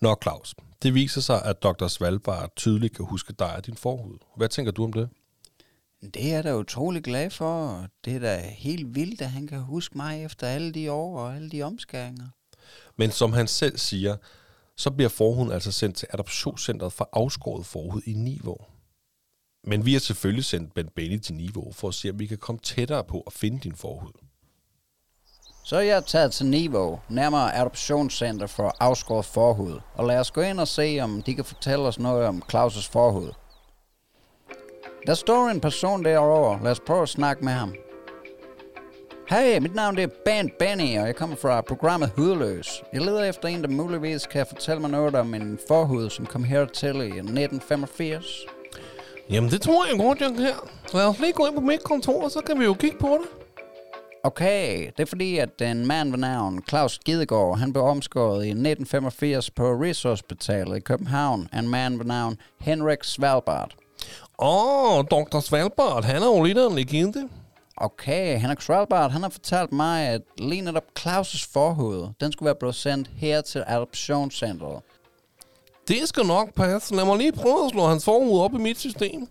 Nå, Claus. Det viser sig, at Dr. Svalbard tydeligt kan huske dig og din forhud. Hvad tænker du om det? Det er da utrolig glad for. Det er da helt vildt, at han kan huske mig efter alle de år og alle de omskæringer. Men som han selv siger, så bliver forhuden altså sendt til adoptionscentret for afskåret forhud i Niveau. Men vi har selvfølgelig sendt Ben Benny til Niveau for at se, om vi kan komme tættere på at finde din forhud. Så er jeg taget til Niveau, nærmere adoptionscenter for afskåret forhud, og lad os gå ind og se, om de kan fortælle os noget om Claus' forhud. Der står en person derovre. Lad os prøve at snakke med ham. Hej, mit navn er Ben Benny, og jeg kommer fra programmet Hudløs. Jeg leder efter en, der muligvis kan fortælle mig noget om en forhud, som kom hertil i 1985. Jamen, det tror jeg godt, jeg kan. Lad os lige gå ind på mit kontor, så kan vi jo kigge på det. Okay, det er fordi, at en mand ved navn Claus Gidegaard, han blev omskåret i 1985 på Rigshospitalet i København af en mand ved navn Henrik Svalbard. Åh, oh, Dr. Svalbard, han er jo lidt af en legende. Okay, Henrik Svalbard, han har fortalt mig, at lige netop Claus' forhoved, den skulle være blevet sendt her til adoptionscentret. Det skal nok passe. Lad mig lige prøve at slå hans forhoved op i mit system.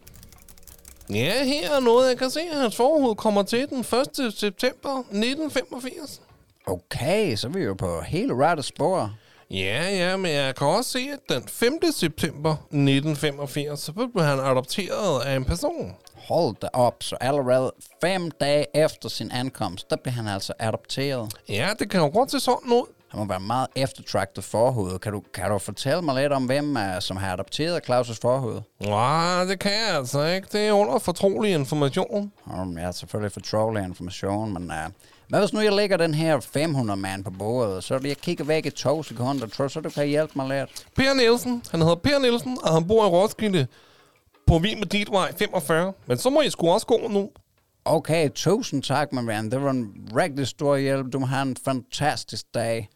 Ja, her er noget, jeg kan se, at hans forhoved kommer til den 1. september 1985. Okay, så er vi jo på hele rette spor. Ja, ja, men jeg kan også se, at den 5. september 1985, så blev han adopteret af en person. Hold da op, så allerede fem dage efter sin ankomst, der blev han altså adopteret. Ja, det kan jo godt se sådan ud. Han må være meget eftertragtet forhoved. Kan du, kan du fortælle mig lidt om, hvem uh, som har adopteret Claus' forhoved? Nej, det kan jeg altså ikke. Det er under fortrolig information. Um, ja, selvfølgelig fortrolig information, men... Uh, hvad hvis nu jeg lægger den her 500 mand på bordet, så jeg kigger væk i to sekunder, tror så du kan hjælpe mig lidt? Per Nielsen, han hedder Per Nielsen, og han bor i Roskilde på Vin med dit vej 45. Men så må I sgu også gå nu. Okay, tusind tak, min ven. Det var en rigtig stor hjælp. Du have en fantastisk dag.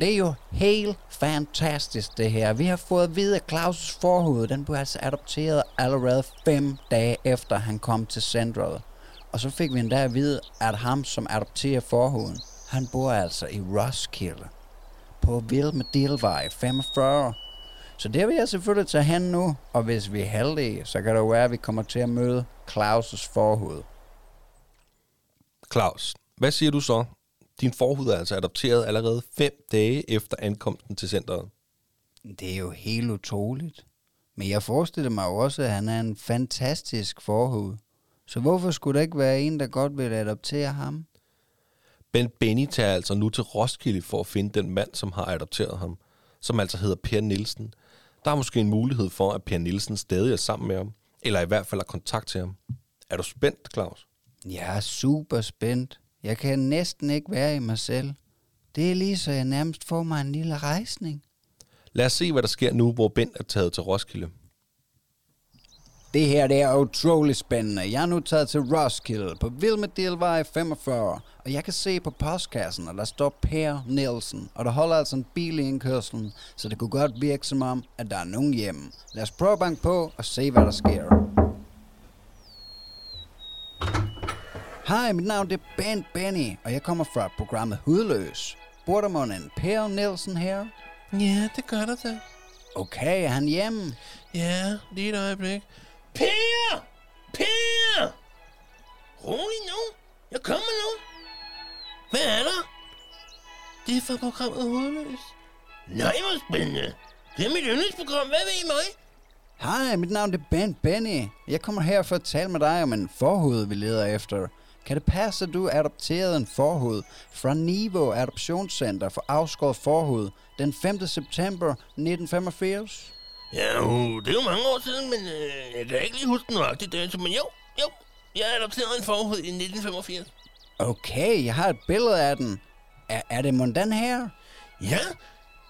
Det er jo helt fantastisk, det her. Vi har fået at vide, at Claus' forhud, den blev altså adopteret allerede fem dage efter han kom til centret. Og så fik vi endda at vide, at ham, som adopterer forhuden, han bor altså i Roskilde. På Vilme Dilvej 45. Så det vil jeg selvfølgelig tage hen nu, og hvis vi er heldige, så kan det være, at vi kommer til at møde Claus' forhud. Claus, hvad siger du så? Din forhud er altså adopteret allerede fem dage efter ankomsten til centret. Det er jo helt utroligt. Men jeg forestiller mig også, at han er en fantastisk forhud. Så hvorfor skulle der ikke være en, der godt vil adoptere ham? Ben Benny tager altså nu til Roskilde for at finde den mand, som har adopteret ham, som altså hedder Per Nielsen. Der er måske en mulighed for, at Per Nielsen stadig er sammen med ham, eller i hvert fald har kontakt til ham. Er du spændt, Claus? Jeg er super spændt. Jeg kan næsten ikke være i mig selv. Det er lige så jeg nærmest får mig en lille rejsning. Lad os se, hvad der sker nu, hvor Ben er taget til Roskilde. Det her det er utrolig spændende. Jeg er nu taget til Roskilde på Vilmedilvej 45, og jeg kan se på postkassen, at der står Per Nielsen, og der holder altså en bil i indkørslen, så det kunne godt virke som om, at der er nogen hjemme. Lad os prøve at banke på og se, hvad der sker. Hej, mit navn er Ben Benny, og jeg kommer fra programmet Hudløs. Bor der mon en Per Nielsen her? Ja, det gør der da. Okay, er han hjemme? Ja, lige et øjeblik. Per! Per! Rolig nu. Jeg kommer nu. Hvad er der? Det er fra programmet Hovedløs. Nej, hvor spændende. Det er mit yndlingsprogram. Hvad ved I mig? Hej, mit navn er Ben Benny. Jeg kommer her for at tale med dig om en forhud, vi leder efter. Kan det passe, at du adopterede en forhud fra Niveau Adoptionscenter for afskåret forhud den 5. september 1985? Ja, jo, det er jo mange år siden, men øh, jeg kan ikke lige huske den nøjagtige dato, men jo, jo, jeg adopterede en forhud i 1985. Okay, jeg har et billede af den. Er, er det mon den her? Ja,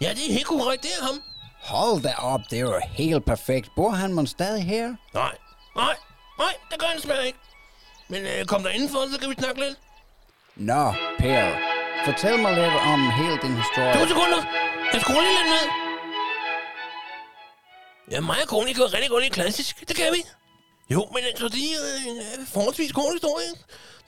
ja, det er helt korrekt, det er ham. Hold da op, det er jo helt perfekt. Bor han mon stadig her? Nej, nej, nej, det gør han desværre ikke. Men øh, kom der indenfor, så kan vi snakke lidt. Nå, Per. Fortæl mig lidt om hele din historie. To sekunder. Jeg skruer lige lidt ned. Ja, mig og kone kan rigtig godt lide klassisk. Det kan vi. Jo, men altså, det er en øh, forholdsvis kort historie.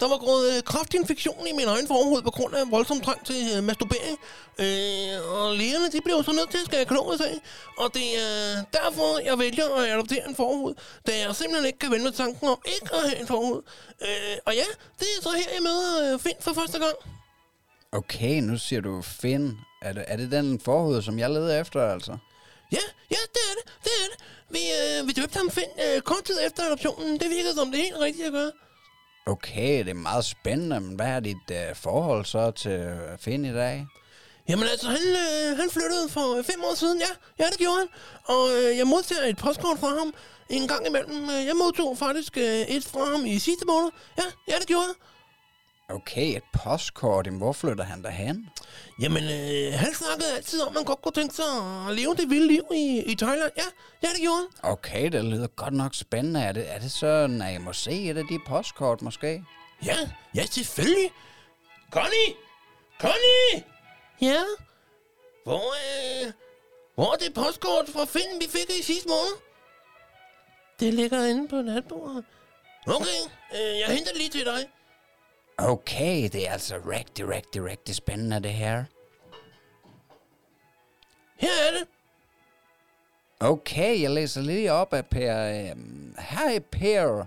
Der var gået øh, kraftinfektion i min egen forhoved på grund af voldsom trang til øh, masturbering. Øh, og lægerne, de blev så nødt til at skære kloget af. Og det er derfor, jeg vælger at adoptere en forhoved. Da jeg simpelthen ikke kan vende med tanken om ikke at have en forhoved. Øh, og ja, det er så her, jeg møder øh, Finn for første gang. Okay, nu siger du Finn. Er det, er det den forhoved, som jeg leder efter, altså? Ja, ja, det er det. Det er det. Vi, øh, vi døbte ham Finn øh, kort tid efter adoptionen. Det virkede som det helt rigtige at gøre. Okay, det er meget spændende, men hvad er dit øh, forhold så til øh, Finn i dag? Jamen altså, han, øh, han flyttede for øh, fem år siden, ja. Ja, det gjorde han. Og øh, jeg modtager et postkort fra ham en gang imellem. Øh, jeg modtog faktisk øh, et fra ham i sidste måned. Ja, ja, det gjorde jeg. Okay, et postkort. Jamen, hvor flytter han derhen? Jamen, øh, han snakkede altid om, at man godt kunne tænke sig at leve det vilde liv i, i Thailand. Ja, ja, det gjorde han. Okay, det lyder godt nok spændende. Er det, er det sådan, at jeg må se et af de postkort, måske? Ja, ja, selvfølgelig. Connie! Connie! Ja? Hvor, øh, hvor er det postkort fra Finn, vi fik i sidste måned? Det ligger inde på natbordet. Okay, øh, jeg henter det lige til dig. Okay, det er altså rigtig, rigtig, rigtig spændende, det her. Her er det. Okay, jeg læser lige op af Per. Øhm, Hej Per.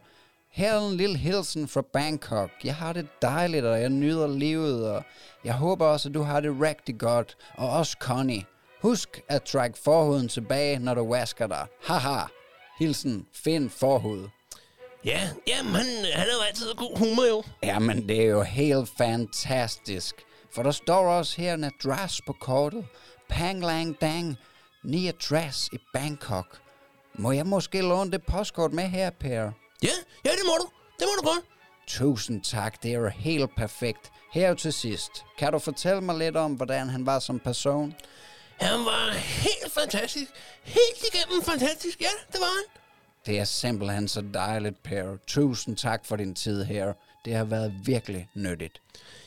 Her er en lille hilsen fra Bangkok. Jeg har det dejligt, og jeg nyder livet, og jeg håber også, at du har det rigtig godt. Og også Connie. Husk at trække forhuden tilbage, når du vasker dig. Haha. Hilsen Finn Forhud. Ja, jamen, han, han er jo altid god humor, jo. Jamen, det er jo helt fantastisk. For der står også her en adresse på kortet. Panglang Dang, 69 i Bangkok. Må jeg måske låne det postkort med her, Per? Ja, ja, det må du. Det må du godt. Tusind tak, det er jo helt perfekt. Her til sidst, kan du fortælle mig lidt om, hvordan han var som person? Han var helt fantastisk. Helt igennem fantastisk. Ja, det var han. Det er simpelthen så dejligt, Per. Tusind tak for din tid her. Det har været virkelig nyttigt.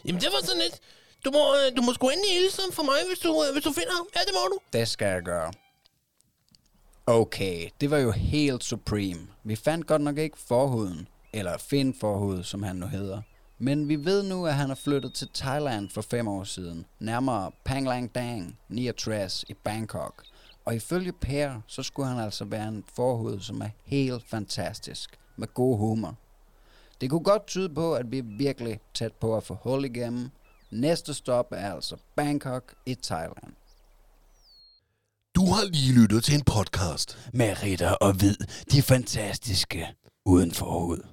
Jamen, det var sådan lidt. Du må, øh, du må sgu endelig hilse for mig, hvis du, øh, hvis du finder ham. Ja, det må du. Det skal jeg gøre. Okay, det var jo helt supreme. Vi fandt godt nok ikke forhuden, eller Finn forhud, som han nu hedder. Men vi ved nu, at han er flyttet til Thailand for fem år siden, nærmere Panglang Dang, 69 i Bangkok. Og ifølge Per, så skulle han altså være en forhud, som er helt fantastisk, med god humor. Det kunne godt tyde på, at vi er virkelig tæt på at få hul igennem. Næste stop er altså Bangkok i Thailand. Du har lige lyttet til en podcast. Med Ritter og Hvid, de fantastiske uden forhud.